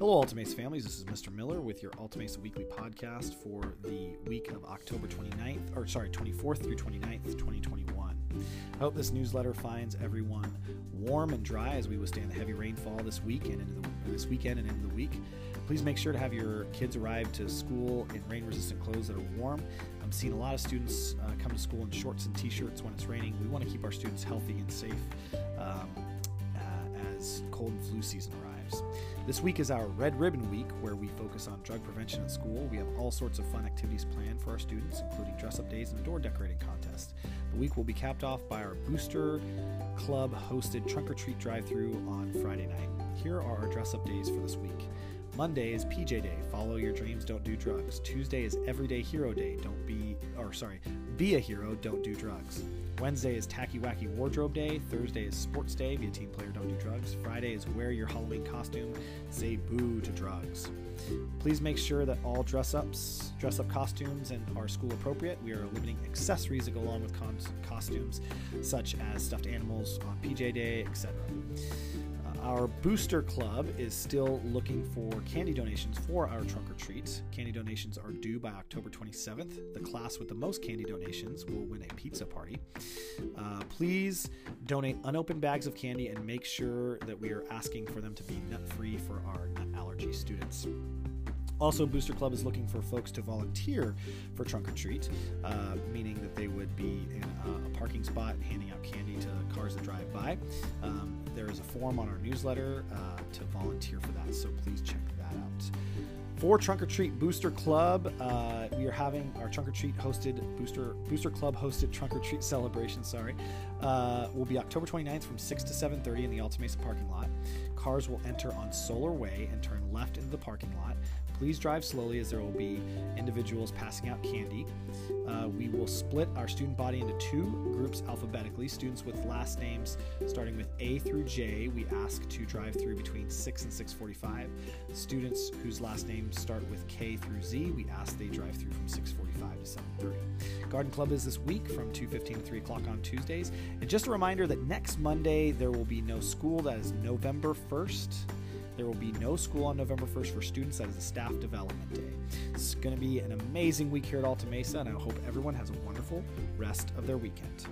Hello, Alta Mesa families. This is Mr. Miller with your Alta Mesa Weekly podcast for the week of October 29th, or sorry, 24th through 29th, 2021. I hope this newsletter finds everyone warm and dry as we withstand the heavy rainfall this week and into the, this weekend and into the week. Please make sure to have your kids arrive to school in rain-resistant clothes that are warm. I'm seeing a lot of students uh, come to school in shorts and t-shirts when it's raining. We want to keep our students healthy and safe um, uh, as cold and flu season arrives. This week is our Red Ribbon Week, where we focus on drug prevention at school. We have all sorts of fun activities planned for our students, including dress up days and a door decorating contest. The week will be capped off by our Booster Club hosted trunk or treat drive through on Friday night. Here are our dress up days for this week. Monday is PJ Day. Follow your dreams, don't do drugs. Tuesday is Everyday Hero Day. Don't be, or sorry, be a hero, don't do drugs. Wednesday is Tacky Wacky Wardrobe Day. Thursday is Sports Day. Be a team player, don't do drugs. Friday is Wear Your Halloween Costume. Say boo to drugs. Please make sure that all dress ups, dress up costumes, and are school appropriate. We are limiting accessories that go along with con- costumes, such as stuffed animals on PJ Day, etc. Our booster club is still looking for candy donations for our trunk or treat. Candy donations are due by October 27th. The class with the most candy donations will win a pizza party. Uh, please donate unopened bags of candy and make sure that we are asking for them to be nut free for our nut allergy students. Also, Booster Club is looking for folks to volunteer for trunk or treat, uh, meaning that they would be in a, a, parking spot handing out candy to cars that drive by. Um, there is a form on our newsletter uh, to volunteer for that, so please check that out. For Trunk or Treat Booster Club, uh, we are having our Trunk or Treat hosted Booster Booster Club hosted Trunk or Treat celebration. Sorry, uh, will be October 29th from 6 to 7:30 in the Alta Mesa parking lot. Cars will enter on Solar Way and turn left into the parking lot. Please drive slowly as there will be individuals passing out candy. We will split our student body into two groups alphabetically. Students with last names starting with A through J, we ask to drive through between 6 and 6:45. Students whose last names start with K through Z, we ask they drive through from 6:45 to 7:30. Garden Club is this week from 2:15 to 3 o'clock on Tuesdays. And just a reminder that next Monday there will be no school. That is November 1st. There will be no school on November 1st for students. That is a staff development day. It's going to be an amazing week here at Alta Mesa, and I hope everyone has a wonderful rest of their weekend.